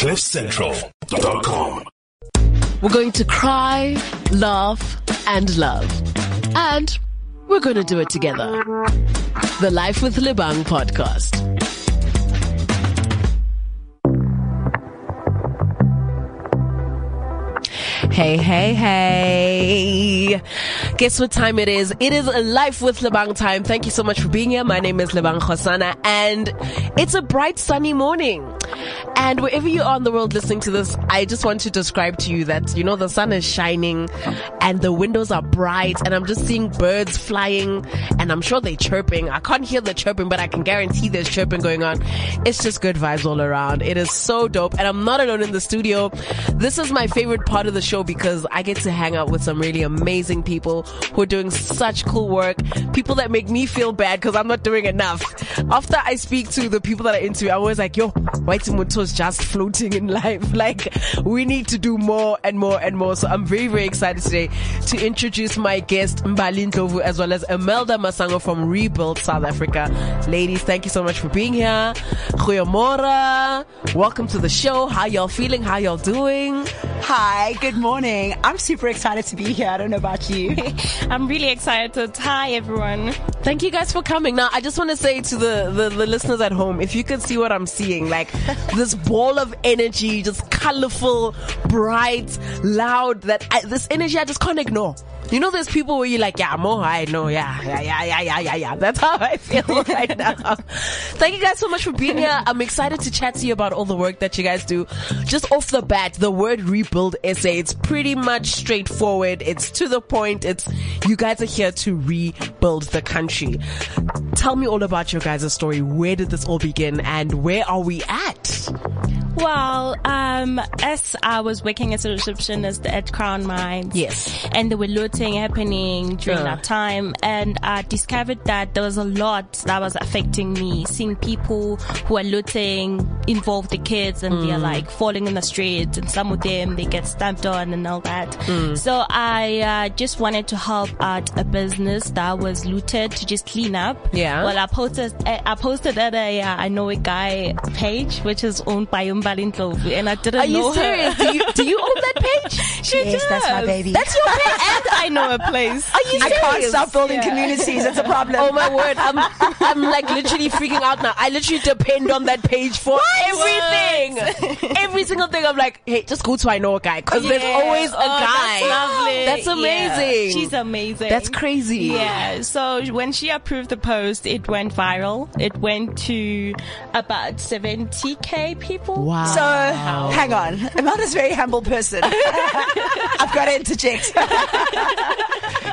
CliffCentral.com. We're going to cry, laugh, and love. And we're going to do it together. The Life with Lebang podcast. Hey, hey, hey. Guess what time it is? It is Life with Lebang time. Thank you so much for being here. My name is Lebang Khosana and it's a bright sunny morning. And wherever you are in the world listening to this, I just want to describe to you that, you know, the sun is shining and the windows are bright and I'm just seeing birds flying and I'm sure they're chirping. I can't hear the chirping, but I can guarantee there's chirping going on. It's just good vibes all around. It is so dope. And I'm not alone in the studio. This is my favorite part of the show because I get to hang out with some really amazing people who are doing such cool work. People that make me feel bad because I'm not doing enough. After I speak to the people that into it, I'm always like, yo, White Muto's just floating in life. Like, we need to do more and more and more. So I'm very, very excited today to introduce my guest, Mbali Ndhlovu, as well as Emelda Masango from Rebuild South Africa. Ladies, thank you so much for being here. Goeiemorgen. Welcome to the show. How y'all feeling? How y'all doing? Hi, good morning. I'm super excited to be here. I don't know about you. I'm really excited. To hi, everyone. Thank you guys for coming. Now, I just want to say to the, the, the listeners at home, if you could see what I'm seeing, like this ball of energy, just colorful, bright, loud, that I, this energy I just can't ignore. You know, there's people where you're like, yeah, more, I know, yeah, yeah, yeah, yeah, yeah, yeah, yeah. That's how I feel right now. Thank you guys so much for being here. I'm excited to chat to you about all the work that you guys do. Just off the bat, the word Rebuild SA, it's pretty much straightforward. It's to the point. It's, you guys are here to rebuild the country. Tell me all about your guys' story. Where did this all begin and where are we at? Well, um, as I was working as a receptionist at Crown Mines. Yes. And there were looting happening during Uh. that time. And I discovered that there was a lot that was affecting me. Seeing people who are looting involve the kids and they're like falling in the streets and some of them they get stamped on and all that. So I, uh, just wanted to help out a business that was looted to just clean up. Yeah. Well, I posted, I posted at a, uh, I know a guy page, which is owned by Umbali Ndhlovu, and I didn't Are you know serious? her. Do you, do you own that page? she yes, that's my baby. That's your page? and I know a place. Are you I serious? can't stop building Yeah. communities. It's a problem. Oh my word, I'm, I'm like literally freaking out now. I literally depend on that page for everything. Every single thing I'm like, hey, just go to I know a guy. Cause there's Yeah. always a Oh, guy. That's lovely. That's Yeah. amazing. She's amazing. That's crazy. Yeah. So when she approved the post, it went viral. It went to about 70k people. Wow. So, hang on. Emelda's a very humble person. I've got to interject.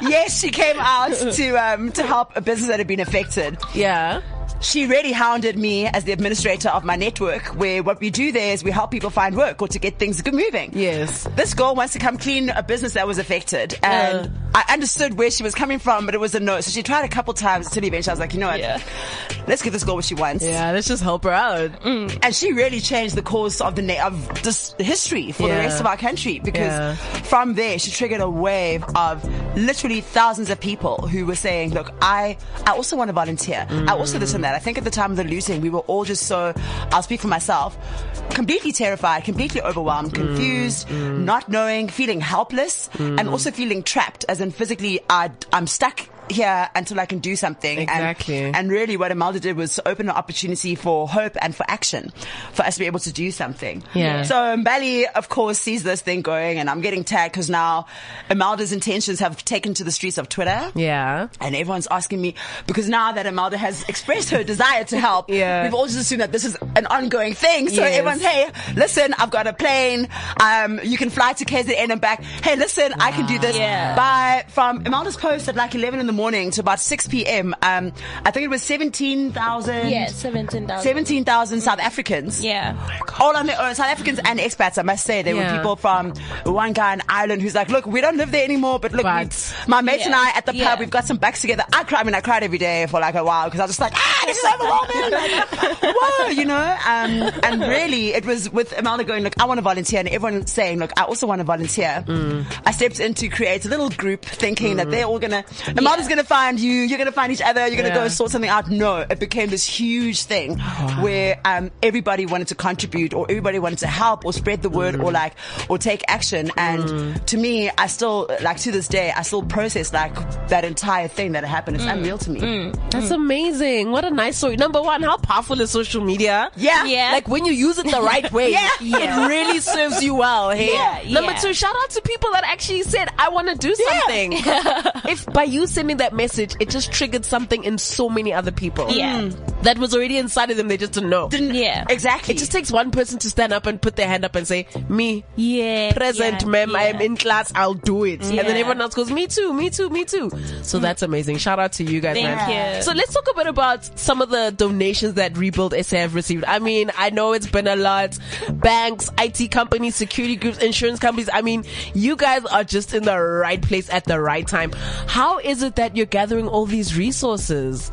yes, she came out to um, to help a business that had been affected. yeah. She really hounded me as the administrator of my network, where what we do there is we help people find work or to get things moving. Yes. This girl wants to come clean a business that was affected, and Uh. I understood where she was coming from, but it was a no. So she tried a couple times until eventually I was like, you know what? Yeah. Let's give this girl what she wants. Yeah, let's just help her out. And she really changed the course of the na- of this history for the rest of our country because Yeah. from there she triggered a wave of literally thousands of people who were saying, "Look, I I also want to volunteer. I also this and that." I think at the time of the looting, we were all just so I'll speak for myself, completely terrified, completely overwhelmed, mm, confused, mm. not knowing, feeling helpless, and mm. also feeling trapped, as in physically I I'm stuck. Here until I can do something. And- Exactly. and really what Emelda did was open an opportunity for hope and for action for us to be able to do something. Yeah. So Mbali, of course, sees this thing going and I'm getting tagged because now Emelda's intentions have taken to the streets of Twitter. Yeah. And everyone's asking me because now that Emelda has expressed her desire to help, Yeah. we've all just assumed that this is an ongoing thing. So Yes. everyone's, hey, listen, I've got a plane. Um, you can fly to KZN and back. Hey, listen, I can do this. Yeah. By from Emelda's post at like 11 in the morning to about 6 p.m. Um, I think it was 17,000. Yeah, 17,000. 17,000 South Africans. Yeah. All on their own. South Africans and expats, I must say. There Yeah. were people from one guy in Ireland who's like, look, we don't live there anymore, but look, we, my mates and I at the pub, Yeah. we've got some bucks together. I cry, I mean, I cried every day for like a while because I was just like, ah, this is overwhelming. Like, whoa, you know. Um, and really, it was with Emelda going, look, I want to volunteer, and everyone saying, look, I also want to volunteer. I stepped in to create a little group, thinking that they're all gonna. Emelda's gonna find you. You're gonna find each other. You're gonna Yeah. go sort something out. No, it became this huge thing oh, where um, everybody wanted to contribute, or everybody wanted to help, or spread the word, or mm. like, or take action. And mm. to me, I still like to this day, I still process like that entire thing that happened. It's mm. unreal to me. That's amazing. What a nice story. Number one, how powerful is social media? Yeah. Yeah. Like when you use it the right way, Yeah. it really serves you well. Hey. Yeah, Number two, shout out to people that actually said, I want to do something. if by you sending that message, it just triggered something in so many other people. Yeah. Mm. That was already inside of them. They just didn't know. Didn't- Yeah. Exactly. It just takes one person to stand up and put their hand up and say, me, Yeah. present, yeah, ma'am, I am in class, I'll do it. And then everyone else goes, me too, me too, me too. So mm. that's amazing. Shout out to you guys, Thank man. you. So let's talk a bit about some of the donations that Rebuild SA have received. I mean, I know it's been a lot. Banks, IT companies, security groups, insurance companies. I mean, you guys are just in the right place at the right time. How is it that you're gathering all these resources?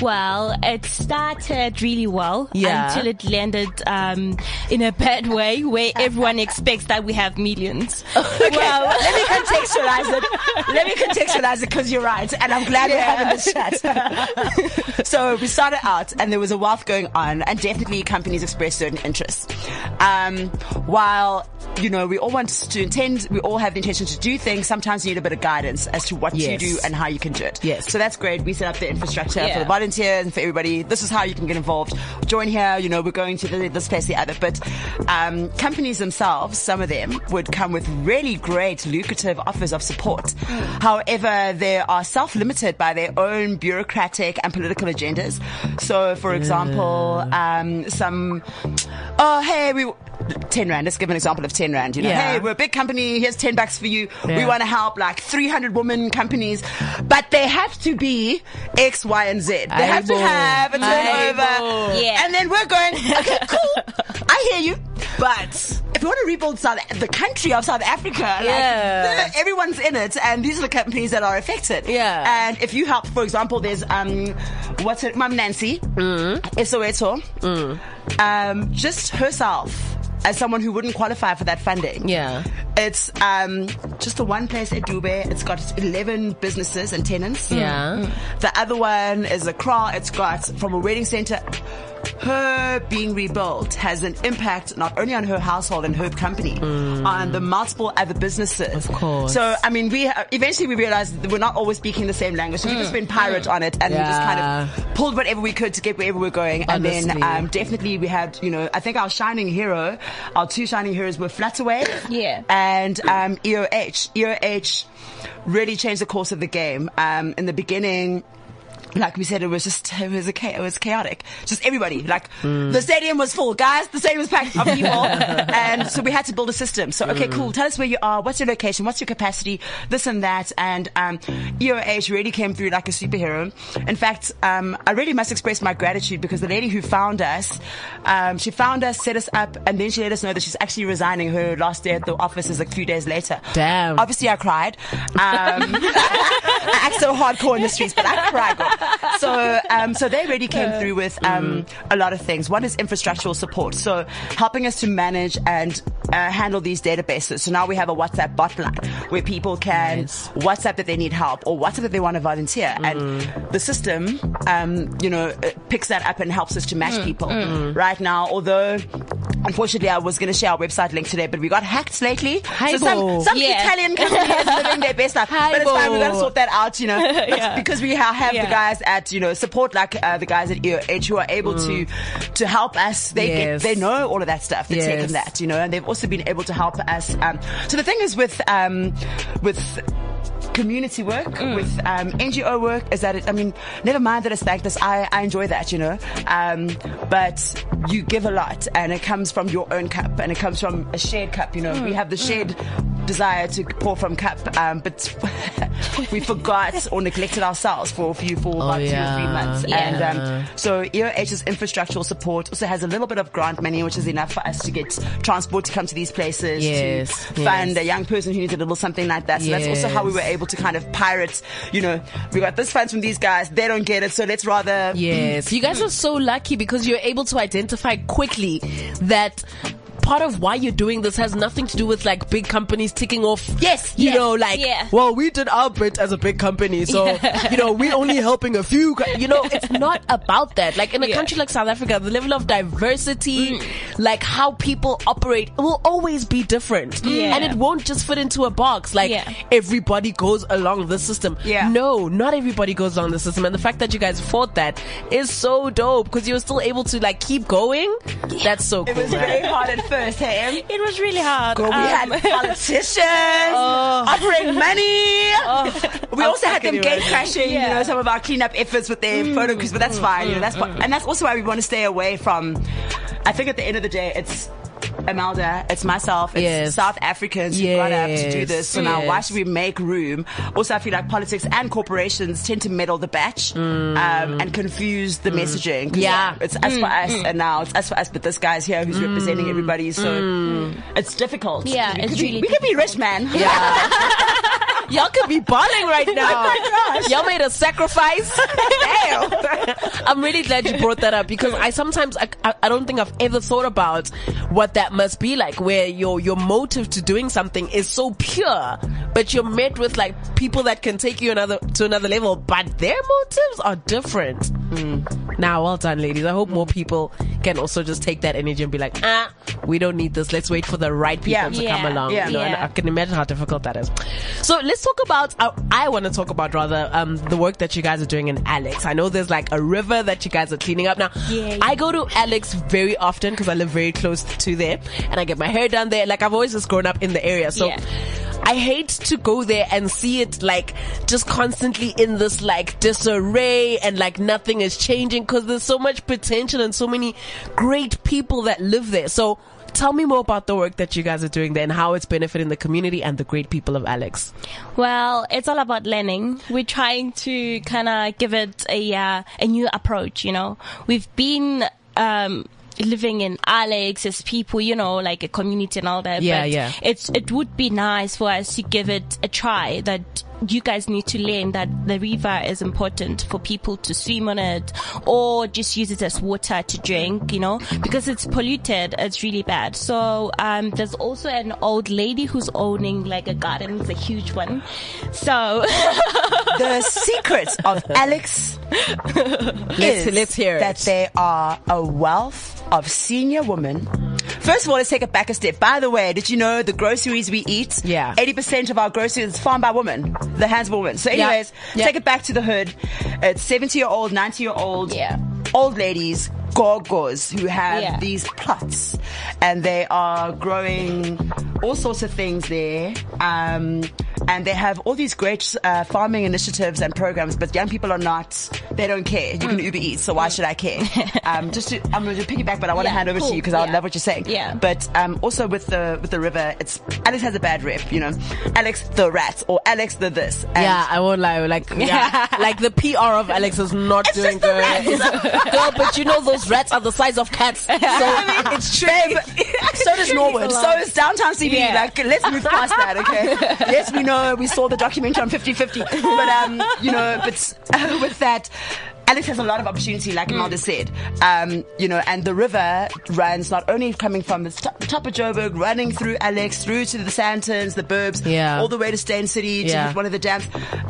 Well, it started really well Yeah. until it landed um, in a bad way where everyone expects that we have millions. Well, let me contextualize it. Let me contextualize it because you're right, and I'm glad we're having this chat. so we started out, and there was a wealth going on, and definitely companies expressed certain interests. Um, while you know we all want to intend, we all have the intention to do things. Sometimes you need a bit of guidance as to what Yes. to do and how you can do it. Yes. So that's great. We set up the infrastructure for the volunteers and for everybody. This is how you can get involved. Join here. You know, we're going to the, this place, the other. But um, companies themselves, some of them would come with really great, lucrative offers of support. However, they are self-limited by their own bureaucratic and political agendas. So, for example, um, some, oh hey, we. 10 rand. Let's give an example of 10 rand. You know, Yeah. hey, we're a big company. Here's 10 bucks for you. We want to help like 300 women companies, but they have to be X, Y, and Z. They have to have a turnover. Yeah. And then we're going, okay, cool. I hear you. But if we want to rebuild South, the country of South Africa, like, Yeah. everyone's in it, and these are the companies that are affected. Yeah. And if you help, for example, there's um, what's it, Mum Nancy, Mm. Soweto, um, just herself as someone who wouldn't qualify for that funding. Yeah. It's um, just the one place at Dube. It's got 11 businesses and tenants. Yeah. The other one is a crawl. It's got from a wedding center. Her being rebuilt has an impact not only on her household and her company, on the multiple other businesses. Of course. So, I mean, we eventually we realized that we're not always speaking the same language. So we just went pirate on it and we just kind of pulled whatever we could to get wherever we're going. And then um, definitely we had, you know, I think our shining hero, our two shining heroes were Flutterwave Yeah. and um, EOH. EOH really changed the course of the game. Um, in the beginning, like we said, it was just it was a it was chaotic. Just everybody, like the stadium was full, guys. The stadium was packed of people, and so we had to build a system. So okay, cool. Tell us where you are. What's your location? What's your capacity? This and that. And um, EOH really came through like a superhero. In fact, um, I really must express my gratitude because the lady who found us, um, she found us, set us up, and then she let us know that she's actually resigning. Her last day at the office is a few days later. Damn. Obviously, I cried. Um, I act so hardcore in the streets, but I cried. Girl. So, um, so they really came through with um, a lot of things. One is infrastructural support, so helping us to manage and uh, handle these databases. So now we have a WhatsApp bot line where people can Nice. WhatsApp that they need help or WhatsApp that they want to volunteer, and the system, um, you know, uh, picks that up and helps us to match people. Right now, although. Unfortunately, I was going to share our website link today, but we got hacked lately. So some, some Yeah. Italian company is living their best life. But it's fine. We got to sort that out, you know. Yeah. Because we ha- have Yeah. the guys at, you know, support like uh, the guys at EOH who are able to to help us. They Yes. get, they know all of that stuff. The tech Yes. and that, you know, and they've also been able to help us. Um, so the thing is with um, with community work, Mm. with um, NGO work, is that it, I mean, never mind that it's thankless. I, I enjoy that, you know. Um, but you give a lot, and it comes from your own cup, and it comes from a shared cup. You know, Mm. we have the shared desire to pour from cup, um, but we forgot or neglected ourselves for a few, for about two or three months. Yeah. And um, so EOH's infrastructural support also has a little bit of grant money, which is enough for us to get transport to come to these places, Yes, to fund yes. a young person who needs a little something like that. So that's also how we were able to kind of pirate, you know, we got this funds from these guys, they don't get it, so let's rather Yes, you guys are so lucky because you're able to identify quickly that part of why you're doing this has nothing to do with like big companies ticking off. Yes, you yeah, know, like yeah. well, we did our bit as a big company, so you know, we're only helping a few. You know, it's not about that. Like in a Yeah. country like South Africa, the level of diversity, mm. like how people operate, will always be different, Yeah. and it won't just fit into a box. Like Yeah. everybody goes along the system. Yeah. No, not everybody goes along the system. And the fact that you guys fought that is so dope because you were still able to like keep going. That's so cool. It was man. very hard at first, hey? It was really hard. we Um, had politicians oh. offering money. Oh. we also had them fucking gate imagine. crashing, you know, some of our cleanup efforts with their mm. photo crews, but that's fine. You know, that's mm, fine. Mm. and that's also why we want to stay away from. I think at the end of the day, it's. Imelda, it's myself, it's Yes. South Africans who got up to do this. So now, why should we make room? Also, I feel like politics and corporations tend to meddle the batch um, and confuse the messaging. Mm. Yeah. it's us for us, and now it's us for us. But this guy's here who's representing everybody, so Mm. it's difficult. Yeah, it's be- really we could be rich, man. Y'all could be balling right oh now. gosh. Y'all made a sacrifice. Damn. I'm really glad you brought that up because I sometimes I, I, I don't think I've ever thought about what that must be like, where your your motive to doing something is so pure, but you're met with like people that can take you another to another level, but their motives are different. Now, well done, ladies. I hope more people can also just take that energy and be like, ah, we don't need this. Let's wait for the right people Yeah. to Yeah. come along. Yeah. You know, and I can imagine how difficult that is. So let's talk about. Uh, I want to talk about rather um, the work that you guys are doing in Alex. I know there's like a river that you guys are cleaning up now. Yeah. I go to Alex very often because I live very close to there, and I get my hair done there. Like I've always just grown up in the area, so. Yeah. I hate to go there and see it like just constantly in this like disarray and like nothing is changing because there's so much potential and so many great people that live there. So tell me more about the work that you guys are doing there and how it's benefiting the community and the great people of Alex. Well, it's all about learning. We're trying to kind of give it a uh, a new approach. You know, we've been um, living in Alex as people, you know, like a community and all that. Yeah, but yeah. It's it would be nice for us to give it a try. That you guys need to learn that the river is important for people to swim on it or just use it as water to drink. You know, because it's polluted. It's really bad. So um, there's also an old lady who's owning like a garden. It's a huge one. So the secret of Alex Let's, let's hear it. that it. they are a wealth of senior women. First of all, let's take it back a step. By the way, did you know the groceries we eat? Yeah. 80% of our groceries is farmed by women. The hands of women. So Yeah. anyways, Yeah. take it back to the hood. It's 70 year old, 90 year old, Yeah. Old ladies, gogos who have Yeah. these plots and they are growing all sorts of things there. Um, and they have all these great uh, farming initiatives and programs, but young people are not, they don't care. You can Mm. Uber Eats, so why should I care? um, just to, I'm going to piggyback, but I want to Yeah, hand over cool. to you because I Yeah. love what you're saying. Yeah. But um, also with the with the river, it's Alex has a bad rep, you know. Alex the rat or Alex the this. And yeah, I won't lie. Like, yeah, like the PR of Alex is not It's doing just the good. Girl, but you know those rats are the size of cats, so it's tricky. so does Norwood. So is downtown CBD. Yeah. Like, let's move past that, okay? yes, we know we saw the documentary on 50-50, but um, you know, but uh, with that. Alex has a lot of opportunity, like Emelda said. Um, you know, and the river runs not only coming from the top, top of Joburg, running through Alex, through to the Sandtons, the Burbs, Yeah. all the way to Steyn City, to Yeah. one of the dams.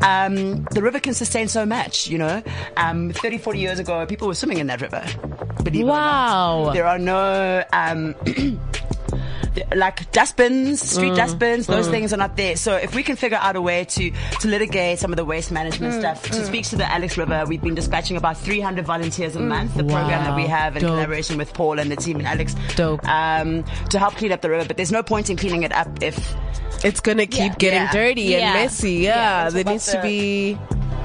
Um, the river can sustain so much, you know. Um, 30, 40 years ago, people were swimming in that river. Believe Wow. not. There are no, um, like dustbins, street mm. dustbins, those mm. things are not there. So if we can figure out a way to, to litigate some of the waste management mm. stuff, to speak to the Alex River, we've been dispatching about 300 volunteers a month, the program that we have in Dope. collaboration with Paul and the team in Alex, um, to help clean up the river. But there's no point in cleaning it up if It's gonna keep Yeah. getting Yeah. dirty and messy. Yeah, there needs to be.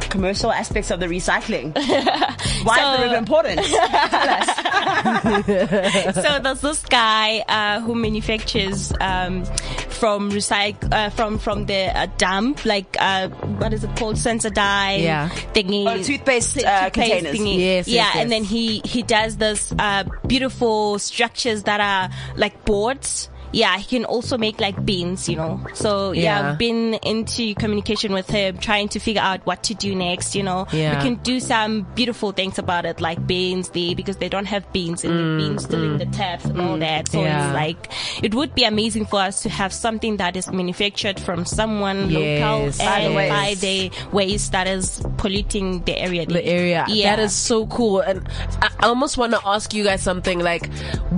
Commercial aspects of the recycling. Why is So- the river important? Tell us. so there's this guy uh, who manufactures um, from recycle uh, from from the uh, dump, like uh, what is it called, Sensodyne Yeah. thingy, Oh, toothpaste, uh, containers. thingy. Yes, yeah, yes, and then he he does this uh, beautiful structures that are like boards. Yeah, he can also make like beans, you know. So yeah, Yeah. I've been into communication with him, trying to figure out what to do next. You know, Yeah. we can do some beautiful things about it, like beans there because they don't have beans and the beans still in the taps and all that. So Mm, Yeah. it's like it would be amazing for us to have something that is manufactured from someone Yes. local By the and waste. by the waste that is polluting the area. the area. Yeah. That is so cool. And I I almost want to ask you guys something like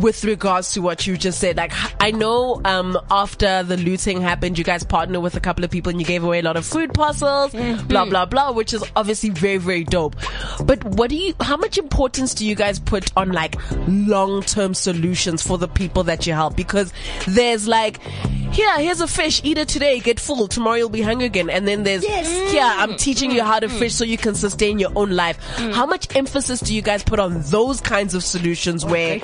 with regards to what you just said. Like, I know, um, after the looting happened, you guys partnered with a couple of people and you gave away a lot of food parcels, Mm-hmm. blah, blah, blah, which is obviously very, very dope. But what do you, how much importance do you guys put on like long-term solutions for the people that you help? Because there's like, here, here's a fish, eat it today, get full, tomorrow you'll be hungry again. And then there's, here, I'm teaching you how to fish so you can sustain your own life. How much emphasis do you guys put on those kinds of solutions where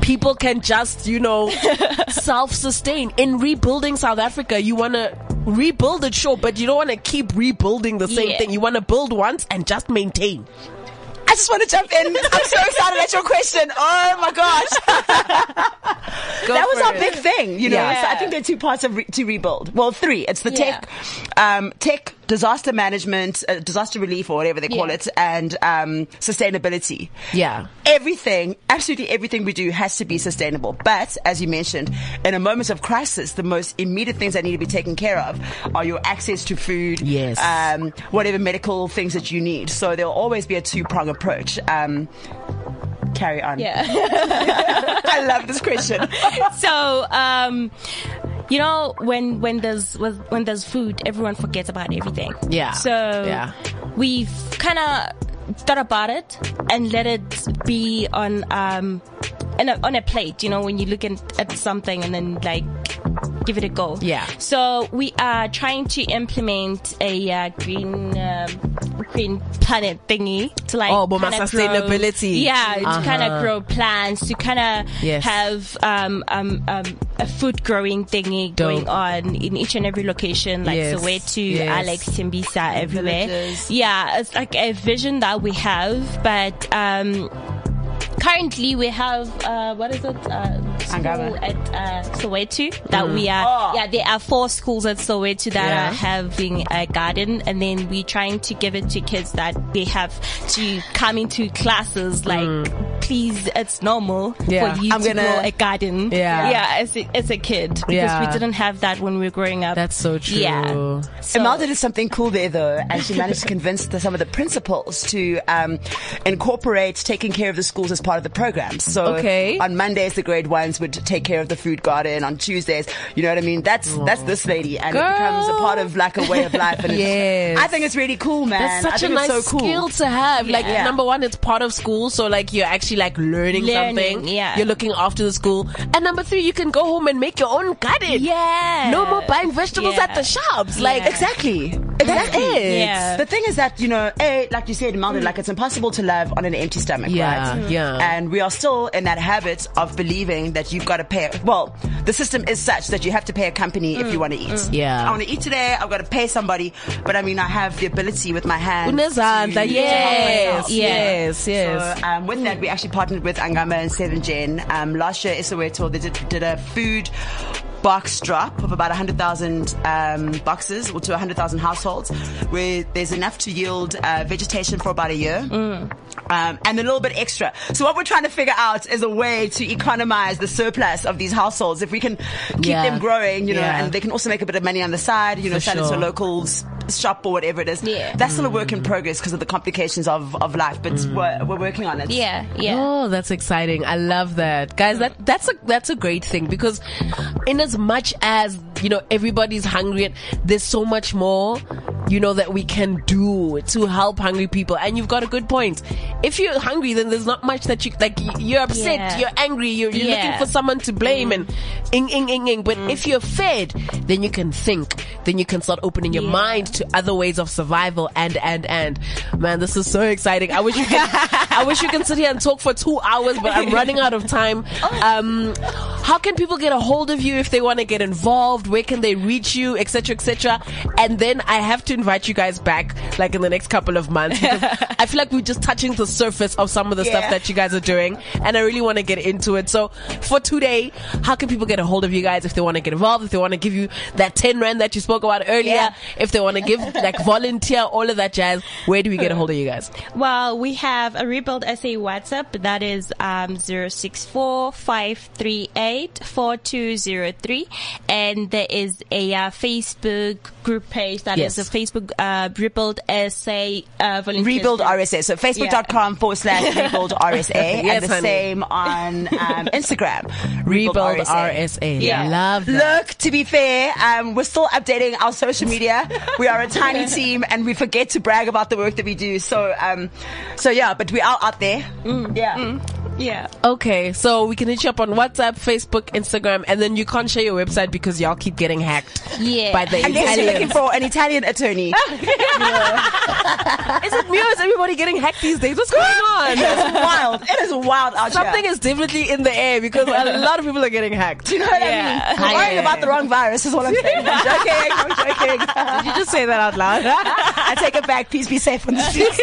people can just, you know, self-sustain? In rebuilding South Africa, you want to rebuild it, sure, but you don't want to keep rebuilding the same Yeah. thing. You want to build once and just maintain. I just want to jump in. I'm so excited at your question. Oh my gosh. Go that was our it. big thing, you know. Yeah. So I think there are two parts of re- to rebuild. Well, three. It's the Yeah. tech, um, tech disaster management, uh, disaster relief, or whatever they call Yeah. it, and um, sustainability. Yeah. Everything, absolutely everything we do has to be sustainable. But as you mentioned, in a moment of crisis, the most immediate things that need to be taken care of are your access to food, Yes. um, whatever medical things that you need. So there'll always be a two prong approach. Um, carry on. Yeah. I love this question. so um you know when when there's when there's food everyone forgets about everything Yeah. so Yeah. we've kind of thought about it and let it be on um in a, on a plate you know when you look at, at something and then like give it a go Yeah. so we are trying to implement a uh, green um, green planet thingy to like Oh, but sustainability. grow, yeah to kind Uh-huh. of grow plants to kind of Yes. have um, um, um, a food growing thingy Dope. going on in each and every location, like Yes. Soweto, Yes. Alex, Tembisa, everywhere. Villages. Yeah, it's like a vision that we have, but um, currently we have uh, what is it? Uh, school Angaba. at uh, Soweto that we are. Oh. Yeah, there are four schools at Soweto that Yeah. are having a garden, and then we're trying to give it to kids that they have to come into classes. Like, please, it's normal. Yeah. for you I'm to gonna- grow a garden. Yeah. yeah, as a, as a kid because Yeah. we didn't have that when we were growing up. That's so true. Yeah. So, Emelda did something cool there, though, and she managed to convince the, some of the principals to um, incorporate taking care of the schools as part of the programs. So Okay. on Mondays, the grade ones would take care of the food garden. On Tuesdays, you know what I mean? That's that's this lady, and Girl. it becomes a part of like a way of life. And it's- Yes. I think it's really cool, man. That's I such a think nice it's so cool. skill to have. Like Yeah. number one, it's part of school, so like you're actually like learning, Learning, something. yeah. You're looking after the school. And number three, you can go home and make your own garden. yeah. No more buying vegetables Yeah. at the shops. Like Yeah. Exactly. That's Exactly. it. Yeah. The thing is that, you know, A, like you said, Emelda, like it's impossible to love on an empty stomach, Yeah, right? Mm-hmm. yeah. And we are still in that habit of believing that you've got to pay. Well, the system is such that you have to pay a company if you mm. want to eat. Mm. Yeah. I want to eat today, I've got to pay somebody, but I mean, I have the ability with my hands. Unezandla, to- to yes, yes, yes. So, um, with that, we actually partnered with Angama and Seven Gen. Um, last year, Isoweto, they did, did a food box drop of about 100,000 um, boxes or to 100,000 households where there's enough to yield uh, vegetation for about a year. Mm. Um, and a little bit extra. So what we're trying to figure out is a way to economize the surplus of these households. If we can keep Yeah. them growing, you know, Yeah. and they can also make a bit of money on the side, you know, For sell it to sure. A local s- shop or whatever it is. Yeah. That's still a work in progress because of the complications of, of life, but Mm. we're, we're working on it. Yeah, yeah. Oh, that's exciting. I love that. Guys, that, that's a, that's a great thing because in as much as, you know, everybody's hungry, and there's so much more you know, that we can do to help hungry people. And you've got a good point. If you're hungry, then there's not much that you, like, you're upset, Yeah. you're angry, you're, you're Yeah. looking for someone to blame and ing, ing, ing, ing. But if you're fed, then you can think, then you can start opening your Yeah. mind to other ways of survival and, and, and. Man, this is so exciting. I wish you can, I wish you can sit here and talk for two hours, but I'm running out of time. Um, how can people get a hold of you if they want to get involved? Where can they reach you, etc., etc.? And then I have to invite you guys back, like in the next couple of months, because I feel like we're just touching the surface of some of the stuff that you guys are doing, and I really want to get into it. So for today, how can people get a hold of you guys if they want to get involved? If they want to give you that ten rand that you spoke about earlier? Yeah. If they want to give like volunteer, all of that jazz, where do we get a hold of you guys? Well, we have a Rebuild SA WhatsApp that is um, 064-538-4203 and there is a uh, Facebook group page that is Yes. a Facebook uh, Rebuild SA uh, Rebuild. RSA. So facebook.com forward slash rebuild RSA. Yes, and the honey. same on um, Instagram. Rebuild RSA. Yeah. Love that. Look, to be fair, um, we're still updating our social media. We are a tiny team and we forget to brag about the work that we do. So, um, so yeah, but we are out there. Yeah. Yeah. Okay, so we can hit you up on WhatsApp, Facebook, Instagram, and then you can't share your website because y'all keep getting hacked Yeah. by the Unless you're looking for an Italian attorney. Is it me or is everybody getting hacked these days? What's going on? It's wild. It is wild out Something here. is definitely in the air because a lot of people are getting hacked. Do you know what Yeah. I mean? We're worrying about the wrong virus is what I'm saying. I'm joking. I'm joking. Did you just say that out loud? I take it back. Please be safe on the streets.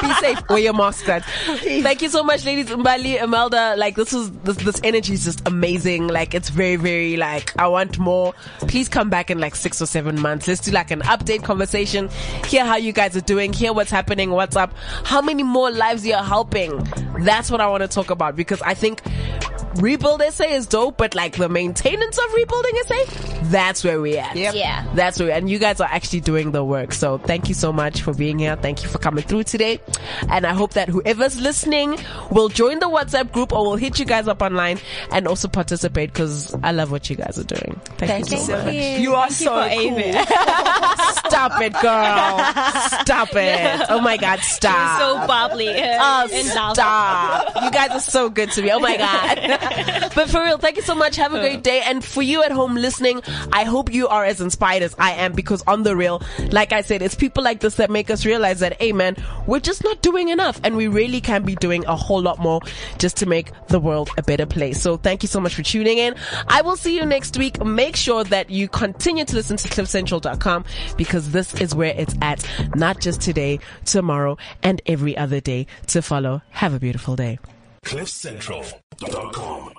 Be safe. Wear your mask. guys. Thank you so much, ladies. Mbali, Emelda. Like this is this this energy is just amazing. Like it's very very like I want more. Please come back in like six or seven months. Let's do like an update conversation. Hear how you guys are doing. Hear what's happening. What's up? How many more lives you're helping? That's what I want to talk about because I think. Rebuild SA is dope, but like the maintenance of rebuilding SA, that's where we at. Yep. Yeah. That's where, and you guys are actually doing the work. So thank you so much for being here. Thank you for coming through today. And I hope that whoever's listening will join the WhatsApp group or we'll hit you guys up online and also participate because I love what you guys are doing. Thank, Thank you you so so much. much. you. You are Thank so for cool. Ava. Stop it, girl. Stop it. Oh my God, stop. so bubbly. Oh, stop. You guys are so good to me. Oh my God. but for real, thank you so much. Have a great day. And for you at home listening, I hope you are as inspired as I am because on the real, like I said, it's people like this that make us realize that, hey man, we're just not doing enough and we really can be doing a whole lot more just to make the world a better place. So thank you so much for tuning in. I will see you next week. Make sure that you continue to listen to cliffcentral.com because this is where it's at, not just today, tomorrow, and every other day to follow. Have a beautiful day. CliffCentral.com.